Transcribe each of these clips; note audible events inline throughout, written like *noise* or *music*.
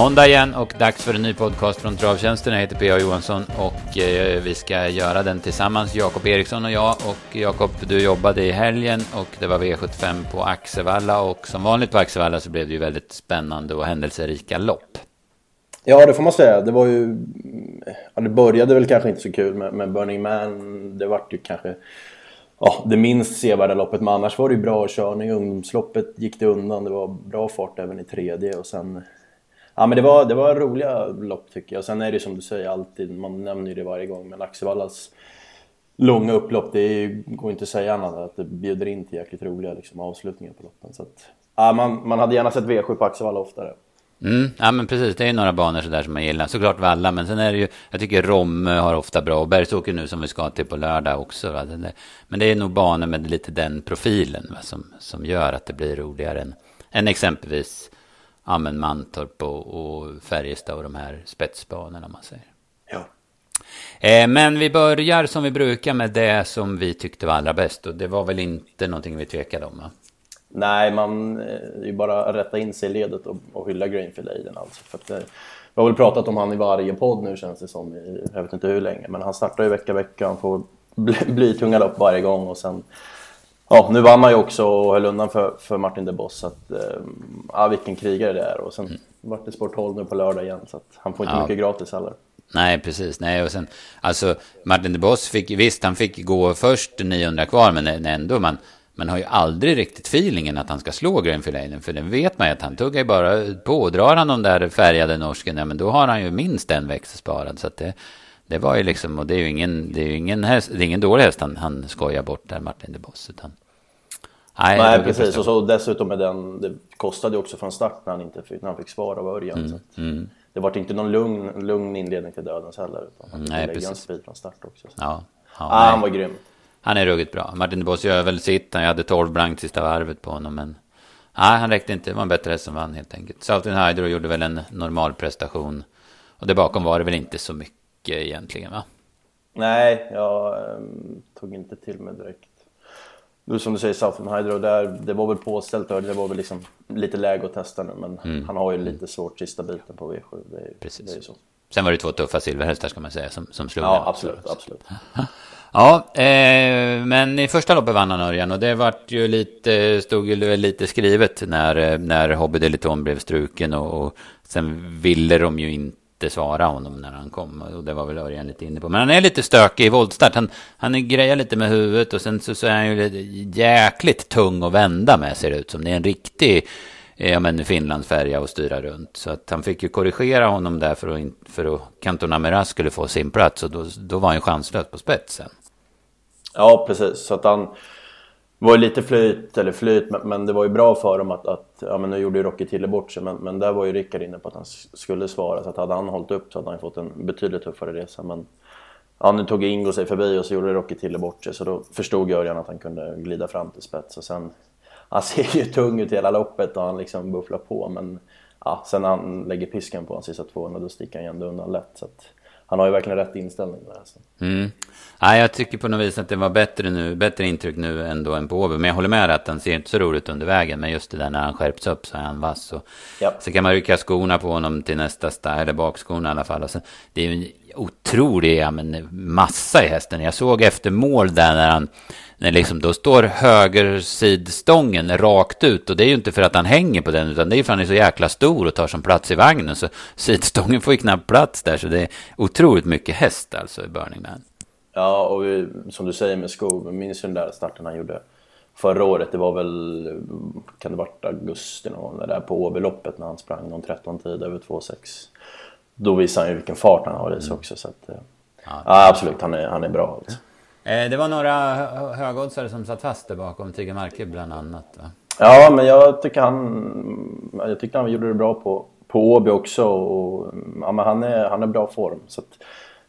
Måndag igen och dags för en ny podcast från Travtjänsten. Jag heter P.A. Johansson och eh, vi ska göra den tillsammans, Jakob Eriksson och jag. Och Jakob, du jobbade i helgen och det var V75 på Axevalla och som vanligt på Axevalla så blev det ju väldigt spännande och händelserika lopp. Ja, det får man säga. Det var ju... Ja, det började väl kanske inte så kul med, med Burning Man. Det vart ju kanske ja, det minst sevärda loppet, men annars var det ju bra körning. Ungdomsloppet gick det undan, det var bra fart även i tredje och sen... Ja men det var, det var roliga lopp tycker jag. Sen är det som du säger alltid, man nämner ju det varje gång, men Axevallas långa upplopp, det ju, går inte att säga annat än att det bjuder in till jäkligt roliga liksom, avslutningar på loppen. Så att, ja, man, man hade gärna sett V7 på Axevalla oftare. Mm, ja men precis, det är ju några banor sådär som man gillar. Såklart Valla, men sen är det ju, jag tycker Romme har ofta bra, och Bergsåker nu som vi ska till på lördag också. Va? Men det är nog banor med lite den profilen va? Som, som gör att det blir roligare än, än exempelvis ja, men Mantorp och, och Färjestad och de här spetsbanorna man säger. Ja. Eh, men vi börjar som vi brukar med det som vi tyckte var allra bäst. Och det var väl inte någonting vi tvekade om va? Nej, man eh, är ju bara att rätta in sig i ledet och, och hylla Greenfield Aiden alltså. För att, eh, vi har väl pratat om han i varje podd nu känns det som, i, jag vet inte hur länge. Men han startar ju vecka vecka, han får bli, bli lopp varje gång och sen... Ja, nu vann han ju också och höll undan för, för Martin de Boss. Så att, eh, ja, vilken krigare det är. Och sen mm. vart det Sport 12 nu på lördag igen, så han får inte ja. mycket gratis heller. Nej, precis. Nej, och sen, alltså, Martin de Boss fick, visst, han fick gå först 900 kvar, men ändå, man, man har ju aldrig riktigt feelingen att han ska slå Grönfilainen. För den vet man ju att han tuggar bara på. Drar han de där färgade norsken, ja men då har han ju minst en växel sparad. Så att det, det var ju liksom, och det är ju ingen, det är ju ingen, häst, det är ingen dålig häst han, han skojar bort där, Martin de Boss. Utan, nej, nej precis. Och så dessutom med den, det kostade också från start när han, inte fick, när han fick svar av Örjan. Mm, mm. Det var inte någon lugn, lugn inledning till dödens heller. Utan han fick nej, lägga en speed från start också. Så. Ja, ja, ah, han var grym. Han är ruggigt bra. Martin de Boss gör väl sitt. Han hade 12 blankt sista varvet på honom. Men nej, han räckte inte. Det var en bättre häst som vann helt enkelt. Southern Hydro gjorde väl en normal prestation. Och där bakom var det väl inte så mycket egentligen va? Nej, jag um, tog inte till mig direkt. Nu som du säger Southern Hydro, där, det var väl påställt det var väl liksom lite läge att testa nu. Men mm. han har ju lite svårt sista biten på V7. Det är, Precis. Det är så. Sen var det två tuffa silverhästar ska man säga som, som slog Ja, absolut, absolut. *laughs* Ja, eh, men i första loppet vann han Örjan och det vart ju lite, stod ju lite skrivet när, när Hobby Deliton blev struken och, och sen ville de ju inte svara honom när han kom och det var väl Örjan lite inne på. Men han är lite stökig i våldstart. Han, han grejar lite med huvudet och sen så, så är han ju jäkligt tung att vända med ser det ut som. Det är en riktig eh, ja, men Finlandsfärja och styra runt. Så att han fick ju korrigera honom där för att, för att Cantona skulle få sin plats och då, då var han ju chanslös på spetsen. Ja, precis. Så att han det var ju lite flyt, eller flyt, men det var ju bra för dem att, att ja men nu gjorde ju Rocky Tille bort sig, men, men där var ju Rickard inne på att han skulle svara. Så att hade han hållit upp så hade han fått en betydligt tuffare resa. Men ja, nu tog Ingo sig förbi och så gjorde Rocky Tille bort sig, så då förstod Örjan att han kunde glida fram till spets. Och sen, han ser ju tung ut hela loppet och han liksom bufflar på, men ja, sen när han lägger pisken på de sista 200 då sticker han ju ändå undan lätt. Så att, han har ju verkligen rätt inställning med det. Mm. Ja, jag tycker på något vis att det var bättre, nu, bättre intryck nu ändå än på Åby. Men jag håller med att han ser inte så roligt under vägen. Men just det där när han skärps upp så är han vass. Och ja. Så kan man rycka skorna på honom till nästa stad, eller bakskorna i alla fall. Och sen, det är ju otrolig ja, men, massa i hästen. Jag såg efter mål där när han när liksom då står högersidstången rakt ut och det är ju inte för att han hänger på den utan det är för att han är så jäkla stor och tar som plats i vagnen så sidstången får ju knappt plats där så det är otroligt mycket häst alltså i Burning Man. Ja och vi, som du säger med skog, minns du den där starten han gjorde förra året? Det var väl, kan det varit augusti någon gång, där på Åbyloppet när han sprang någon 13 tid över 2,6. Då visar han ju vilken fart han har i sig mm. också så att, ja, ja absolut han är, han är bra. Alltså. Eh, det var några högoddsare som satt fast där bakom, Tigge Marke bland annat va? Ja, men jag tycker han, jag tycker han gjorde det bra på, på Åby också. Och, ja, men han, är, han är bra form. Så att,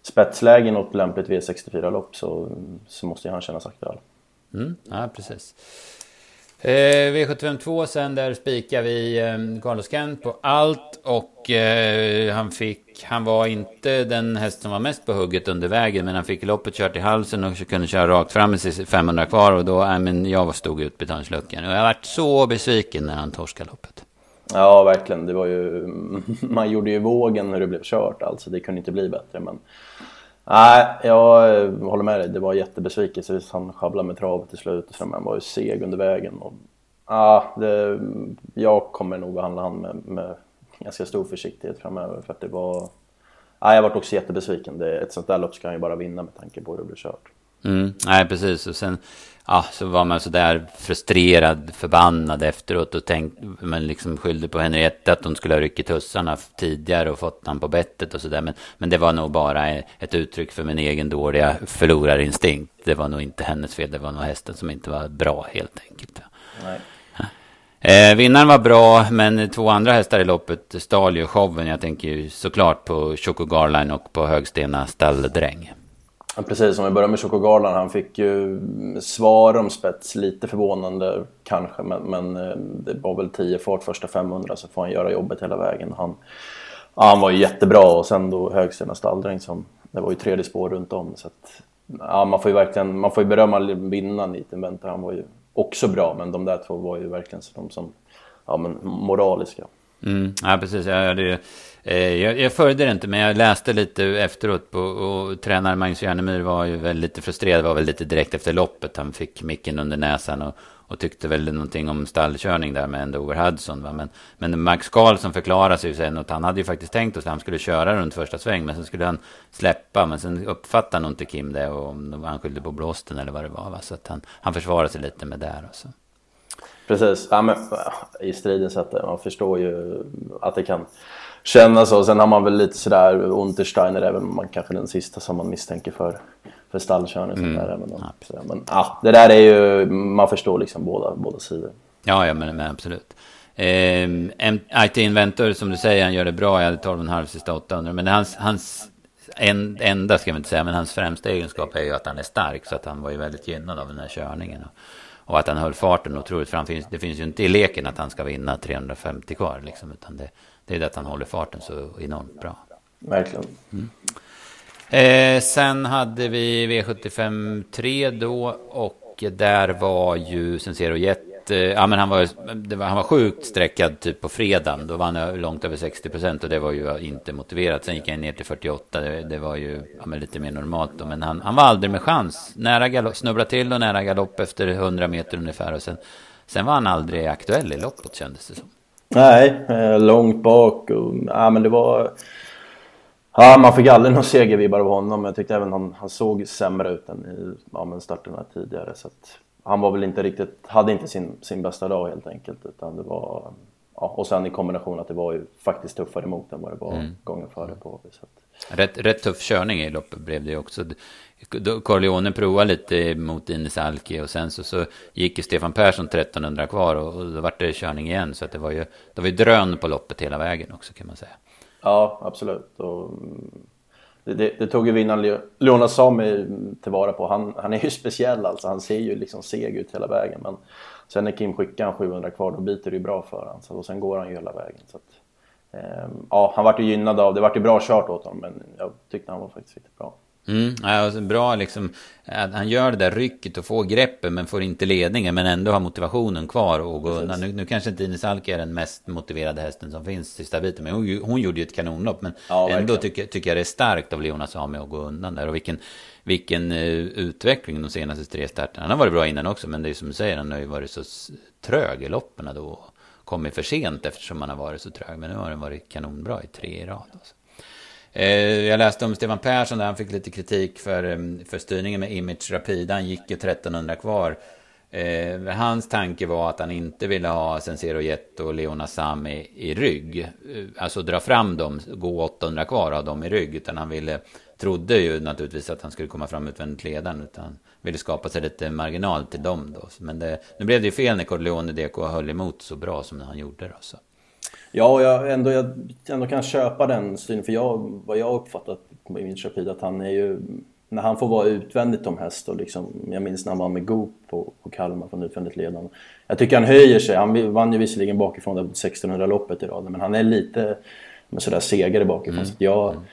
spetsläge något lämpligt V64-lopp så, så måste han kännas aktuell. Mm, ja, precis. Eh, V752 sen, där spikar vi eh, Carlos Kent på allt och eh, han fick, han var inte den häst som var mest på hugget under vägen men han fick loppet kört i halsen och kunde köra rakt fram med 500 kvar och då, äh, men jag stod ut betalningsluckan och jag varit så besviken när han torskade loppet. Ja, verkligen. Det var ju, *laughs* man gjorde ju vågen när det blev kört alltså. Det kunde inte bli bättre. Men nej, jag eh, håller med dig. Det var jättebesvikelse. Han sjabblade med travet till slut. Och sen var ju seg under vägen. Och, ja, det, jag kommer nog behandla honom med, med ganska stor försiktighet framöver. För att det var... Ja, jag varit också jättebesviken. Det, ett sånt där lopp ska han ju bara vinna med tanke på hur det blev kört. Mm, nej, precis. Och sen ja, så var man sådär frustrerad, förbannad efteråt och tänkte, men liksom skyllde på Henrietta att hon skulle ha ryckt tussarna tidigare och fått han på bettet och sådär. Men, men det var nog bara ett uttryck för min egen dåliga förlorarinstinkt. Det var nog inte hennes fel, det var nog hästen som inte var bra helt enkelt. Nej. Eh, vinnaren var bra, men två andra hästar i loppet stal ju showen. Jag tänker ju såklart på Choco Garline och på Högstena stalldräng. Precis, om vi börjar med Choco Garland. Han fick ju svar om spets. Lite förvånande kanske, men, men eh, det var väl 10 fart första 500 så får han göra jobbet hela vägen. Han, ja, han var ju jättebra och sen då Högstena stalldräng som... Det var ju tredje spår runt om. Så att, ja, man får ju verkligen man får ju berömma vinnaren i Inventor. Han var ju också bra, men de där två var ju verkligen de som ja, men moraliska. Mm, ja, precis. Ja, det, Eh, jag, jag följde det inte, men jag läste lite efteråt. På, och tränare Magnus Järnemyr var ju väl lite frustrerad. var väl lite direkt efter loppet. Han fick micken under näsan och, och tyckte väl någonting om stallkörning där med Endover Hudson. Va? Men, men Max Karlsson förklarade sig ju sen att han hade ju faktiskt tänkt att han skulle köra runt första sväng. Men sen skulle han släppa. Men sen uppfattade nog inte Kim det. Och han skyllde på blåsten eller vad det var. Va? Så att han, han försvarade sig lite med det. Och så. Alltså. Precis, ja, men, i striden så att man förstår ju att det kan kännas så. Sen har man väl lite sådär, Untersteiner är väl man kanske den sista som man misstänker för, för stallkörning. Mm. Där, även. Så, men ja, det där är ju, man förstår liksom båda, båda sidor. Ja, ja men, men absolut. Eh, IT Inventor, som du säger, han gör det bra. Jag hade 12,5 sista 800. Men hans, hans en, enda, ska man inte säga, men hans främsta egenskap är ju att han är stark. Så att han var ju väldigt gynnad av den här körningen. Och, och att han höll farten otroligt fram. Det finns ju inte i leken att han ska vinna 350 kvar. Liksom, utan det, det är det att han håller farten så enormt bra. Verkligen. Mm. Eh, sen hade vi V75 3 då. Och där var ju Sensero Jet Eh, ja, men han, var, var, han var sjukt sträckad typ på fredagen. Då var han eh, långt över 60 procent och det var ju eh, inte motiverat. Sen gick han ner till 48. Det, det var ju ja, lite mer normalt då. Men han, han var aldrig med chans. Nära galopp, snubbla till och nära galopp efter 100 meter ungefär. Och sen, sen var han aldrig aktuell i loppet kändes det som. Nej, eh, långt bak och ja, men det var... Ja, man fick aldrig någon segervibbar av honom. Jag tyckte även han, han såg sämre ut än i ja, starterna tidigare. Så att, han var väl inte riktigt, hade inte sin, sin bästa dag helt enkelt. Utan det var, ja, och sen i kombination att det var ju faktiskt tuffare emot än vad det var mm. gången före på att... rätt, rätt tuff körning i loppet blev det också. Corleone provade lite mot Ines Alki och sen så, så gick ju Stefan Persson 1300 kvar och, och då var det körning igen. Så att det var ju det var ju drön på loppet hela vägen också kan man säga. Ja, absolut. Och det, det, det, tog ju vinnaren Leona Sami tillvara på. Han, han är ju *laughs* speciell alltså. Han ser ju liksom seg ut hela vägen. Men sen när Kim skickar han 700 kvar då biter det ju bra för honom. Så, och sen går han ju hela vägen. Så att, eh, ja, han vart ju gynnad av det. vart ju bra kört åt honom. Men jag tyckte han var faktiskt riktigt bra. Mm, alltså bra liksom, att han gör det där rycket och får greppet men får inte ledningen men ändå har motivationen kvar och gå undan. Nu, nu kanske inte Ines Alki är den mest motiverade hästen som finns sista biten men hon, hon gjorde ju ett kanonlopp. Men ja, ändå tycker, tycker jag det är starkt av Leona Sami att gå undan där och vilken, vilken uh, utveckling de senaste tre starterna. Han har varit bra innan också men det är som du säger, han har ju varit så trög i loppen då. Kommit för sent eftersom han har varit så trög men nu har han varit kanonbra i tre i rad. Alltså. Eh, jag läste om Stefan Persson där han fick lite kritik för, eh, för styrningen med Image Rapid. Han gick ju 1300 kvar. Eh, hans tanke var att han inte ville ha Sensero Jet och Leona Sam i, i rygg. Alltså dra fram dem, gå 800 kvar av dem i rygg. Utan han ville, trodde ju naturligtvis att han skulle komma fram utvändigt ledaren. Utan ville skapa sig lite marginal till dem då. Men det, nu blev det ju fel när Corleone DK höll emot så bra som han gjorde då. Så. Ja, jag ändå, jag ändå kan köpa den stilen. För jag, vad jag uppfattat på min Rapid att han är ju... När han får vara utvändigt om häst och liksom, jag minns när han var med Goop på, på Kalmar från utvändigt ledande. Jag tycker han höjer sig. Han vann ju visserligen bakifrån det 1600-loppet i raden men han är lite med sådär segare bakifrån. Mm. Så jag, mm.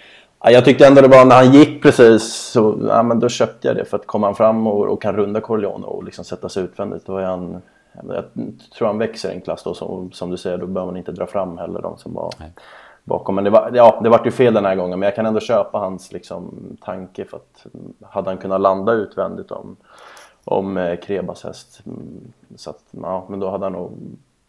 ja, jag tyckte ändå det var när han gick precis så ja, men då köpte jag det för att komma fram och, och kan runda Corleone och liksom sätta sig utvändigt då är han jag tror han växer en klass då som, som du säger, då behöver man inte dra fram heller de som var Nej. bakom. Men det var, ja, det vart ju fel den här gången men jag kan ändå köpa hans liksom, tanke för att hade han kunnat landa utvändigt om, om eh, Krebas häst mm, så att, ja, men då hade han nog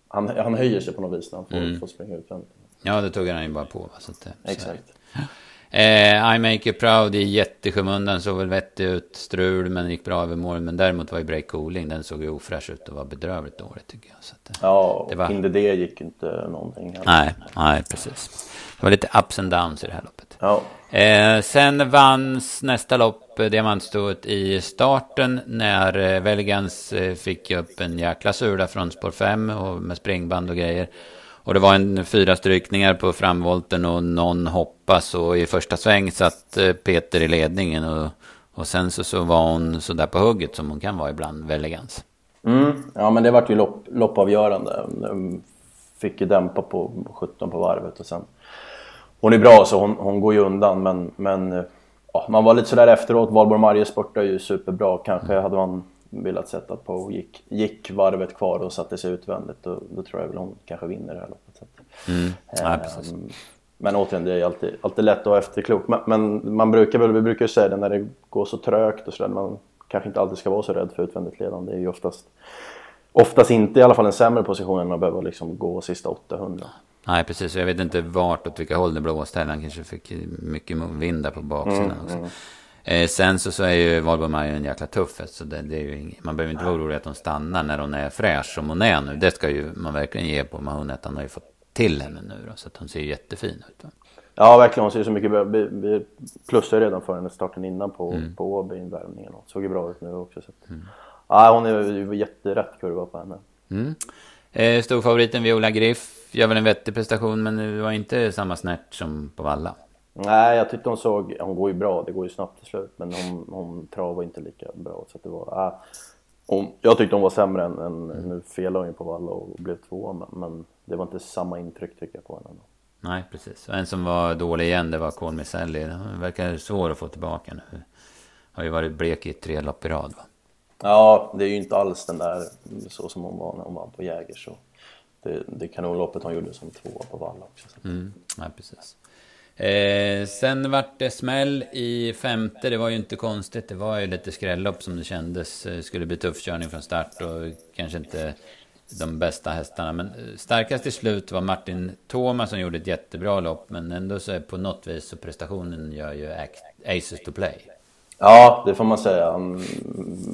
han, han höjer sig på något vis när han får, mm. får springa utvändigt. Ja, det tog han ju bara på. Så att, Exakt. *laughs* Eh, I Make You Proud i jätteskymundan såg väl vettig ut. Strul, men gick bra över mål. Men däremot var ju Break Cooling, den såg ju ofräsch ut och var bedrövligt dåligt tycker jag. Så att, ja, det var... Inde det gick inte någonting. Heller. Nej, nej, precis. Det var lite ups and downs i det här loppet. Ja. Eh, sen vanns nästa lopp, eh, diamantstoet i starten, när eh, Velgans eh, fick upp en jäkla sula från spår 5 och med springband och grejer. Och det var en fyra strykningar på framvolten och någon hoppas och i första sväng satt eh, Peter i ledningen och, och sen så, så var hon så där på hugget som hon kan vara ibland, Velegans. Mm, ja men det vart ju lopp, loppavgörande. Fick ju dämpa på 17 på varvet och sen... Hon är bra så hon, hon går ju undan men, men ja, man var lite sådär efteråt. Valborg Marje spurtar ju superbra. Kanske hade man velat sätta på och gick, gick varvet kvar och satte sig utvändigt. Då, då tror jag väl hon kanske vinner det här loppet. Mm. Ja. Ehm, men återigen, det är alltid, alltid lätt att vara efterklok. Men, men, man brukar väl, vi brukar ju säga det när det går så trögt och sådär. Man kanske inte alltid ska vara så rädd för utvändigt ledande. Det är ju oftast, oftast inte i alla fall en sämre position än att behöva liksom gå sista 800. Nej, precis. Jag vet inte vart åt vilka håll det blåste. Han kanske fick mycket vind där på baksidan mm, också. Mm. Eh, sen så, så är ju Valborg Maja en jäkla tuff så det, det är ju Man behöver inte vara orolig att hon stannar när hon är fräsch som hon är nu. Det ska ju man verkligen ge på Mahonettan har ju fått till henne nu då, så att hon ser jättefin ut. Va? Ja, verkligen. Hon ser så mycket Vi, plussade redan för henne starten innan på, mm. på Åby-invärmningen. Såg ju bra ut nu också. Så att, mm. ja, hon är ju jätterätt kurva på henne. Mm. Eh, Storfavoriten Viola Griff gör väl en vettig prestation men det var inte samma snärt som på Valla. Nej, jag tyckte hon såg... Hon går ju bra, det går ju snabbt till slut. Men hon, hon travar inte lika bra. Så det var, äh, hon, jag tyckte hon var sämre än... än mm. Nu felade hon ju på Valla och blev två men, men, det var inte samma intryck tycker jag på henne. Nej, precis. Och en som var dålig igen, det var Kohl Miselli. Den verkar svår att få tillbaka nu. Har ju varit blek i tre lopp i rad va? Ja, det är ju inte alls den där så som hon var när hon var på Jäger. Så det, det kanonloppet hon gjorde som tvåa på Valla också. Mm, ja, precis. Eh, sen vart det smäll i femte. Det var ju inte konstigt. Det var ju lite skrällopp som det kändes. Det skulle bli tuff körning från start och kanske inte de bästa hästarna. Men eh, starkast i slut var Martin Thomas som gjorde ett jättebra lopp. Men ändå så är på något vis så prestationen gör ju Aces to play. Ja, det får man säga. Han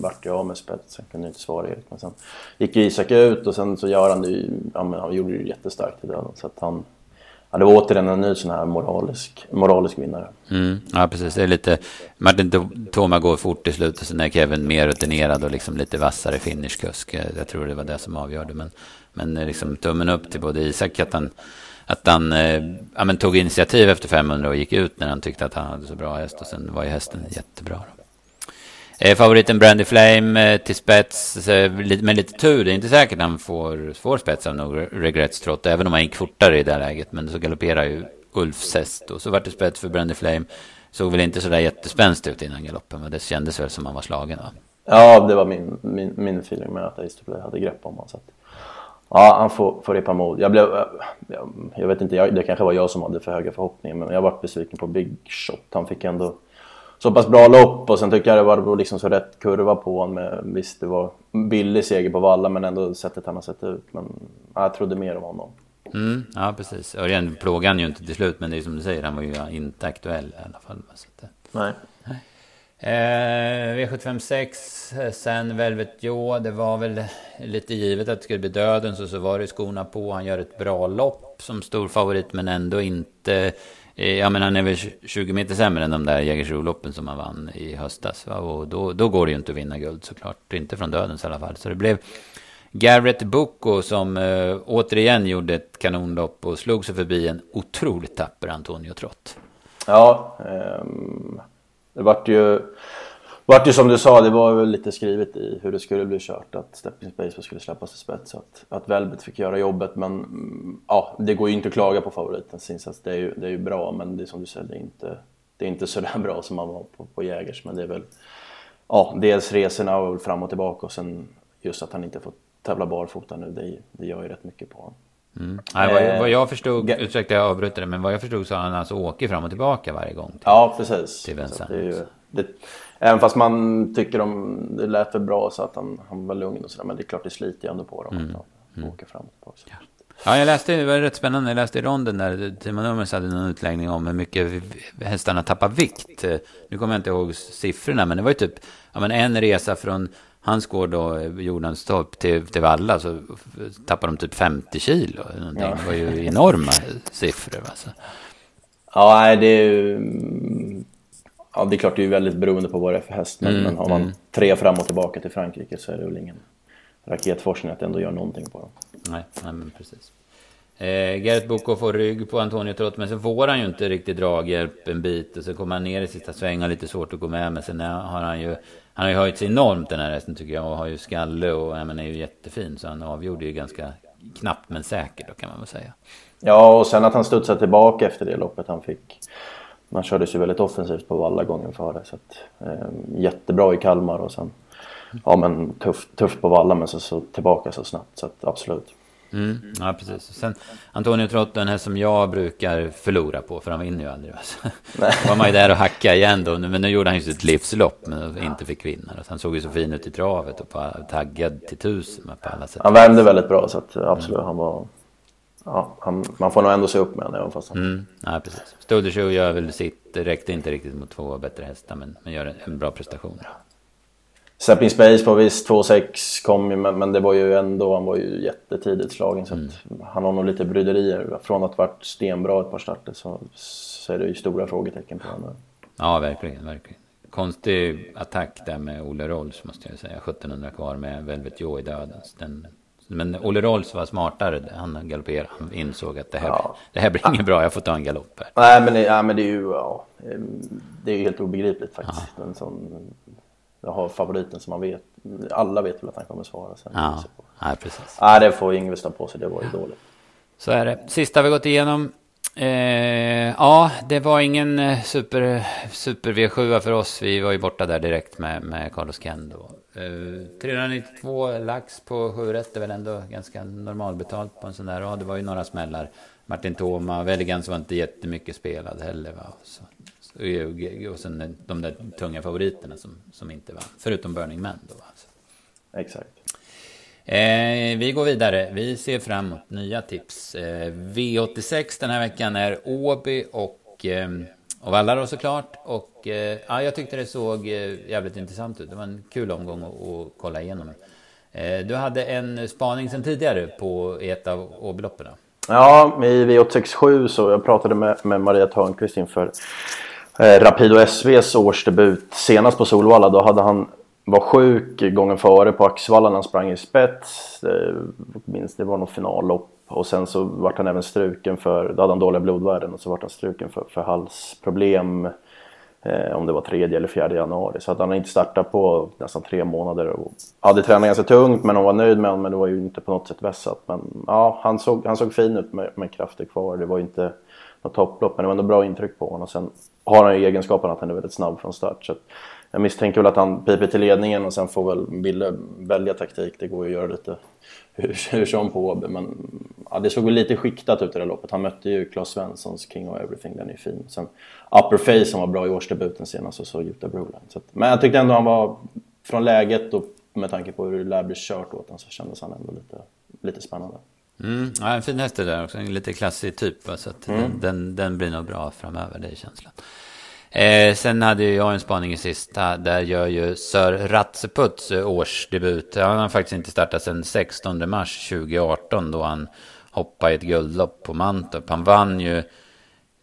vart ju av med spetsen, kunde inte svara Erik. Men sen gick Isak ut och sen så gör han det ju, ja, men han gjorde det ju jättestarkt i döden. Så att han, Ja, det var återigen en ny sån här moralisk, moralisk vinnare. Mm, ja, precis. Det är lite... Martin Toma går fort i slutet, sen är Kevin mer rutinerad och liksom lite vassare finishkusk. Eh, jag tror det var det som avgjorde. Men, men eh, liksom tummen upp till både Isak att han, att han eh, ja, men tog initiativ efter 500 och gick ut när han tyckte att han hade så bra häst. Och sen var ju hästen jättebra. Då. Eh, favoriten Brandy Flame eh, till spets eh, med lite tur. Det är inte säkert han får, får spets av någon regrets trot, även om han gick fortare i det läget. Men så galopperar ju Ulf häst och så vart det spets för Brandy Flame. Såg väl inte sådär jättespänst ut innan galoppen, men det kändes väl som han var slagen va? Ja, det var min, min, min feeling med att Ace Play hade grepp om honom. Så att, ja, han får, får repa mod. Jag blev, jag, jag vet inte, jag, det kanske var jag som hade för höga förhoppningar, men jag var besviken på Big Shot. Han fick ändå så pass bra lopp och sen tycker jag det var liksom så rätt kurva på honom. Med, visst, det var billig seger på Valla men ändå sättet han har sett ut. Men jag trodde mer om honom. Mm, ja, precis. Örjan plågade han ju inte till slut, men det är som du säger, han var ju inte aktuell i alla fall. Så att, Nej. Eh, V756, sen Velvet Joe, det var väl lite givet att det skulle bli döden, så så var det skorna på. Han gör ett bra lopp som stor favorit, men ändå inte Eh, Eh, ja men han är väl 20 meter sämre än de där Jägersro-loppen som han vann i höstas. Va? Och då, då går det ju inte att vinna guld såklart. Inte från dödens i alla fall. Så det blev Garrett Bucco som eh, återigen gjorde ett kanonlopp och slog sig förbi en otroligt tapper Antonio Trott. Ja, eh, det vart ju vart ju som du sa, det var väl lite skrivet i hur det skulle bli kört att Stepping Space skulle släppas till spets. Att, att Velvet fick göra jobbet men mm, ja, det går ju inte att klaga på favoritens insats. Det är ju, det är ju bra men det är som du säger, det är inte, det är inte sådär *laughs* bra som man var på, på Jägers. Men det är väl ja, dels resorna och fram och tillbaka och sen just att han inte fått tävla barfota nu, det, det gör ju rätt mycket på honom. Mm. Nej, vad, vad jag förstod, ursäkta jag avbryter det, men vad jag förstod så har han alltså åker fram och tillbaka varje gång. Till, ja, precis. Till Vincent. Det ju, det, även fast man tycker om, det lät väl bra så att han, han var lugn och sådär, men det är klart det sliter ju ändå på dem. Mm. Att mm. åka fram och. Ja. Ja, jag läste, det var rätt spännande, jag läste i ronden där Timo Nummers hade någon utläggning om hur mycket hästarna tappar vikt. Nu kommer jag inte ihåg siffrorna, men det var ju typ ja, men en resa från hans gård då, Jordanstorp till, till Valla, så tappade de typ 50 kilo. Ja. Det var ju enorma siffror. Alltså. Ja, det är ju... Ja, det är klart det är väldigt beroende på vad det är för häst. Men, mm, men har man mm. tre fram och tillbaka till Frankrike så är det väl ingen raketforskning att ändå göra någonting på dem. Nej, nej men precis. Eh, Gert Boko får rygg på Antonio Trott, men så får han ju inte riktigt draghjälp en bit. Och så kommer han ner i sista svängen, lite svårt att gå med. Men sen har han ju, han har ju höjt sig enormt den här hästen tycker jag. Och har ju skalle och ja, men är ju jättefin. Så han avgjorde ju ganska knappt men säkert då kan man väl säga. Ja, och sen att han studsade tillbaka efter det loppet han fick. Man kördes ju väldigt offensivt på alla gånger före. Så att, eh, jättebra i Kalmar och sen ja, men tufft, tufft på Valla men så, så tillbaka så snabbt. Så att, absolut. Mm, ja, precis. Sen Antonio Trotto, den här som jag brukar förlora på, för han vinner ju aldrig. Alltså. Då var man ju där och hacka igen då, men nu gjorde han ju sitt livslopp, men inte fick vinna. Han såg ju så fin ut i travet och på, taggad till tusen på alla sätt. Han värmde väldigt bra, så att, absolut, mm. han var... Ja, han, man får nog ändå se upp med honom även fast han... Mm, ja, precis. Stoldershow gör väl sitt, räckte inte riktigt mot två bättre hästar, men, men gör en, en bra prestation. Stepping Space på visst 2-6 kom ju, men, men, det var ju ändå, han var ju jättetidigt slagen. Så mm. han har nog lite bryderier. Från att varit stenbra ett par starter så, så är det ju stora frågetecken på honom. Ja, verkligen, verkligen. Konstig attack där med Olle Rolls måste jag säga. 1700 kvar med Velvet Joe i dödens. Den, men Olle Rolls var smartare. Han galopperade. Han insåg att det här, ja. det här blir inget bra. Jag får ta en galopp här. Nej, men det, ja, men det är ju ja, det är ju helt obegripligt faktiskt. Ja. En sån jag har favoriten som man vet. Alla vet väl att han kommer svara sen. Ja, ja precis. Nej, det får Yngve stå på sig. Det var ju dåligt. Så är det. Sista vi gått igenom. Eh, ja, det var ingen eh, super, super V7 för oss. Vi var ju borta där direkt med, med Carlos Kendo. Eh, 392 lax på 7 rätt är väl ändå ganska normalbetalt på en sån där rad. Det var ju några smällar. Martin Thoma, Veligans var inte jättemycket spelad heller. Va? Så, eh, eh, och sen de där tunga favoriterna som, som inte vann. Förutom Burning Man då alltså. Exakt. Eh, vi går vidare. Vi ser fram emot nya tips. Eh, V86 den här veckan är Åby och, eh, och Valla då såklart. Och eh, ja, jag tyckte det såg eh, jävligt intressant ut. Det var en kul omgång att, att kolla igenom. Eh, du hade en spaning sen tidigare på ett av Åbyloppen. Ja, i V867 så jag pratade med, med Maria Törnqvist inför eh, Rapido SVs årsdebut senast på Solvalla. Då hade han var sjuk gången före på Axevalla när han sprang i spets. Eh, minns det var något finallopp. Och sen så vart han även struken för, då hade han dåliga blodvärden och så vart han struken för, för halsproblem. Eh, om det var tredje eller fjärde januari. Så att han inte startat på nästan tre månader. Och hade tränat ganska tungt men hon var nöjd med honom. Men det var ju inte på något sätt vässat. Men ja, han såg, han såg fin ut med, med krafter kvar. Det var ju inte något topplopp men det var ändå bra intryck på honom. Och sen har han ju egenskapen att han är väldigt snabb från start. Så jag misstänker väl att han piper till ledningen och sen får väl Bille välja taktik. Det går ju att göra lite hur, som på Åby. Men ja, det såg väl lite skiktat ut i det loppet. Han mötte ju Claes Svenssons King of Everything, den är fin. Sen Upper Face som var bra i årsdebuten senast och så Jutta Broline. Så men jag tyckte ändå han var, från läget och med tanke på hur det lär bli kört åt honom så kändes han ändå lite, lite spännande. Mm, ja, en fin häst det där också. En lite klassig typ. Så att mm. den, den, den, blir nog bra framöver, det är känslan. Eh, sen hade jag en spaning i sista. Där gör ju Sir Ratseputs eh, årsdebut. Han har faktiskt inte startat sedan 16 mars 2018 då han hoppade i ett guldlopp på Mantorp. Han vann ju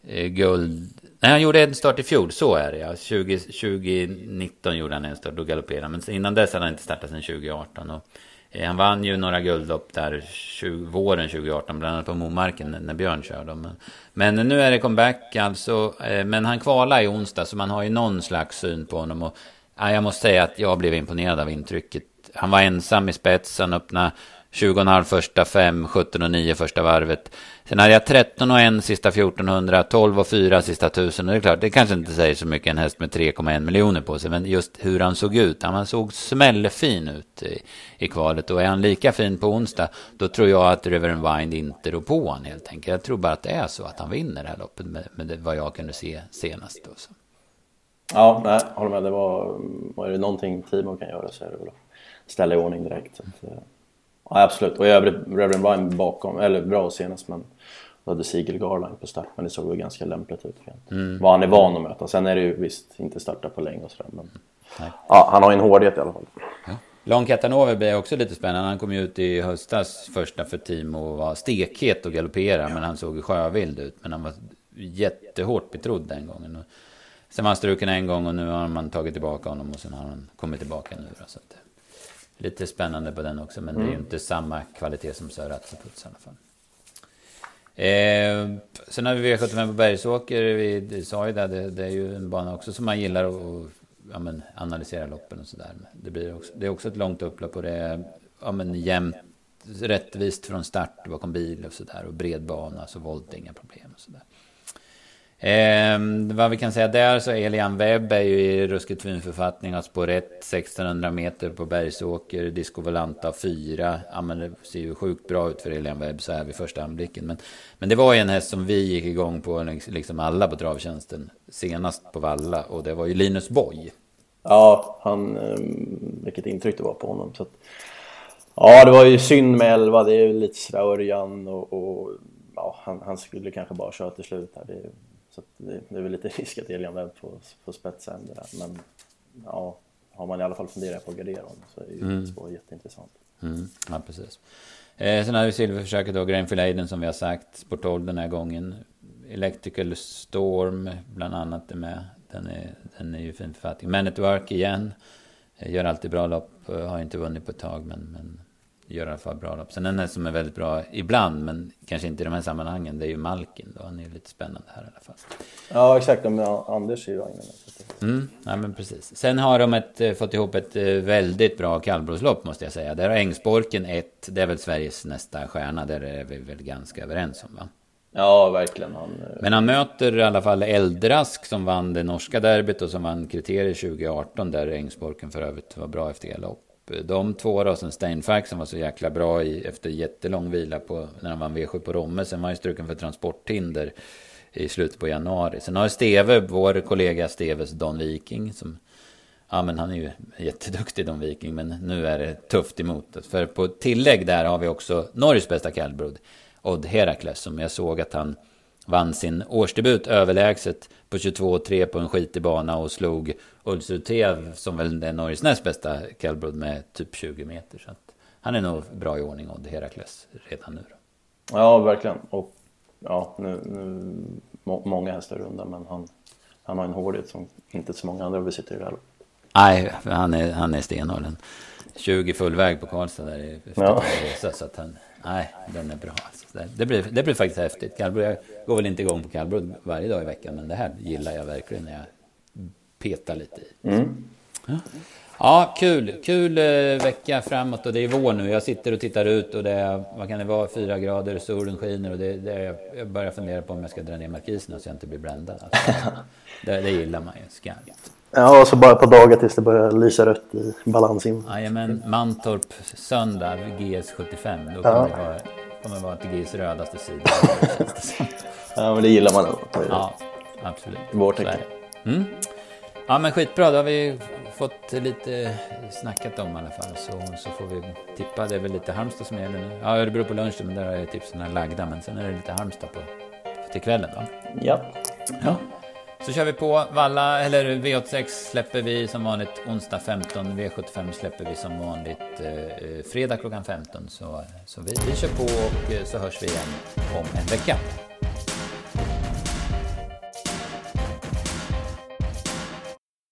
eh, guld. Nej, han gjorde en start i fjol, så är det ja. 20, 2019 gjorde han en start, då galopperade han. Men innan dess hade han inte startat sedan 2018. Och Eh, han vann ju några guldlopp där 20, våren 2018, bland annat på Momarken när Björn körde. Men, men nu är det comeback alltså. Eh, men han kvalar i onsdag så man har ju någon slags syn på honom. Och, ja, jag måste säga att jag blev imponerad av intrycket. Han var ensam i spets, han öppnade 20,5 första 5, 17 och 9 första varvet. Sen hade jag 13 och 1 sista 1400, 12 och 4 sista 1000. Och det är klart, det kanske inte säger så mycket en häst med 3,1 miljoner på sig. Men just hur han såg ut. Han såg smällfin ut i, i kvalet. Och är han lika fin på onsdag, då tror jag att Reverend Wind inte rår på honom helt enkelt. Jag tror bara att det är så att han vinner det här loppet med, med det, vad jag kunde se senast. Då, så. Ja, nej, håller med. Det var, var det någonting Timo kan göra så är det väl att ställa i ordning direkt. Så att, eh, ja, absolut. Och i övrigt, Reverend Vine bakom, eller bra senast men då hade Sigel Garline på start, men det såg väl ganska lämpligt ut. Mm. Vad han är van att möta. Sen är det ju visst inte starta på länge och sådär, men ja, han har ju en hårdhet i alla fall. Ja. Lång Catanova blir också lite spännande. Han kom ju ut i höstas första för Timo och var stekhet och galoppera, men han såg sjövild ut. Men han var jättehårt betrodd den gången. Och sen var han struken en gång och nu har man tagit tillbaka honom och sen har han kommit tillbaka nu. Då, så att, lite spännande på den också, men mm. det är ju mm. inte samma kvalitet som Sir Atzaputs i alla fall. Eh, sen har vi V75 på Bergsåker, vi sa ju det, det, det är ju en bana också som man gillar att ja, men, analysera loppen och sådär. Det, blir också, det är också ett långt upplopp och det är ja, men, jämnt, rättvist från start bakom bil och sådär. Och bred bana, så volt inga problem och sådär. Eh, vad vi kan säga där så Elian Webb är ju i ruskigt fin författning. Har spår 1, 1600 meter på Bergsåker. Disco Volanta 4. Ja men det ser ju sjukt bra ut för Elian Webb så här vid första anblicken. Men, men det var ju en häst som vi gick igång på, liksom, liksom alla på travtjänsten. Senast på Valla och det var ju Linus Boy. Ja, han, ehm, vilket intryck det var på honom. Så att, ja, det var ju synd med 11. Det är ju lite sådär Örjan och, och ja, han, han, skulle kanske bara köra till slut här. Det, så det, det, är väl lite *laughs* risk att Elian Webb får, får spetsa ändå där. Men ja, har man i alla fall funderat på honom så är ju mm. spår jätteintressant. Mm. Ja, precis. Eh, sen har vi silverförsöket då, Grainfield Aiden som vi har sagt, sport 12 den här gången. Electrical Storm bland annat är med. Den är, den är ju fin författning. Man at Work igen. Gör alltid bra lopp. Har inte vunnit på ett tag men, men gör i alla fall bra lopp. Sen en som är väldigt bra ibland, men kanske inte i de här sammanhangen, det är ju Malkin då. Han är ju lite spännande här i alla fall. Ja, exakt. Men Anders är ju inne Mm, ja, men precis. Sen har de ett, eh, fått ihop ett eh, väldigt bra kallblodslopp måste jag säga. Där har Ängsborken ett, det är väl Sveriges nästa stjärna. Där är vi väl ganska överens om va? Ja, verkligen. Han, eh, Men han möter i alla fall Eldrask som vann det norska derbyt och som vann kriterier 2018 där Ängsborken för övrigt var bra efter galopp. Eh, de två då, sen Steinfack som var så jäkla bra i, efter jättelång vila på, när han vann V7 på Romme. Sen var han ju struken för transporthinder i slutet på januari. Sen har Steve, vår kollega Steves Don Viking, som Ja men han är ju jätteduktig Don Viking, men nu är det tufft emot. För på tillägg där har vi också Norges bästa kallblod, Odd Herakles, som jag såg att han vann sin årsdebut överlägset på 22-3 på en skitig bana och slog Ulsutev som väl är Norges näst bästa kallblod med typ 20 meter. Så att han är nog bra i ordning Odd Herakles redan nu. Då. Ja, verkligen. Och ja, nu, nu må, många hästar runda men han, han har en hårdhet som inte så många andra besitter i det här Nej, han är, han är stenhård. 20 fullväg på Karlstad där i ja. så att han, nej, den är bra. Alltså. Det, blir, det blir faktiskt häftigt. Kallblod, jag går väl inte igång på kallblod varje dag i veckan, men det här gillar jag verkligen när jag petar lite i. Mm. Ja. ja, kul. Kul eh, vecka framåt och det är vår nu. Jag sitter och tittar ut och det är, vad kan det vara, fyra grader, solen skiner och det, det är, jag börjar fundera på om jag ska dra ner markiserna så jag inte blir bländad. Alltså. *laughs* det, det gillar man ju skarpt. Ja, och så bara på dagar tills det börjar lysa rött i balansin. Jajamän, Mantorp söndag, GS75. Då kommer ja. det vara, kommer vara till GS rödaste sida. *laughs* ja, men det gillar man. Ja, absolut. Vår mm. Ja, men skitbra. Då har vi fått lite snackat om i alla fall. Så, så får vi tippa. Det är väl lite Halmstad som gäller nu. Ja, Örebro på lunchen, men där är tipsen lagda. Men sen är det lite Halmstad på, till kvällen, va? Ja. ja. Så kör vi på Valla, eller V86 släpper vi som vanligt onsdag 15. V75 släpper vi som vanligt eh, eh fredag klockan 15. Så, så vi, vi kör på och eh, så hörs vi igen om en vecka.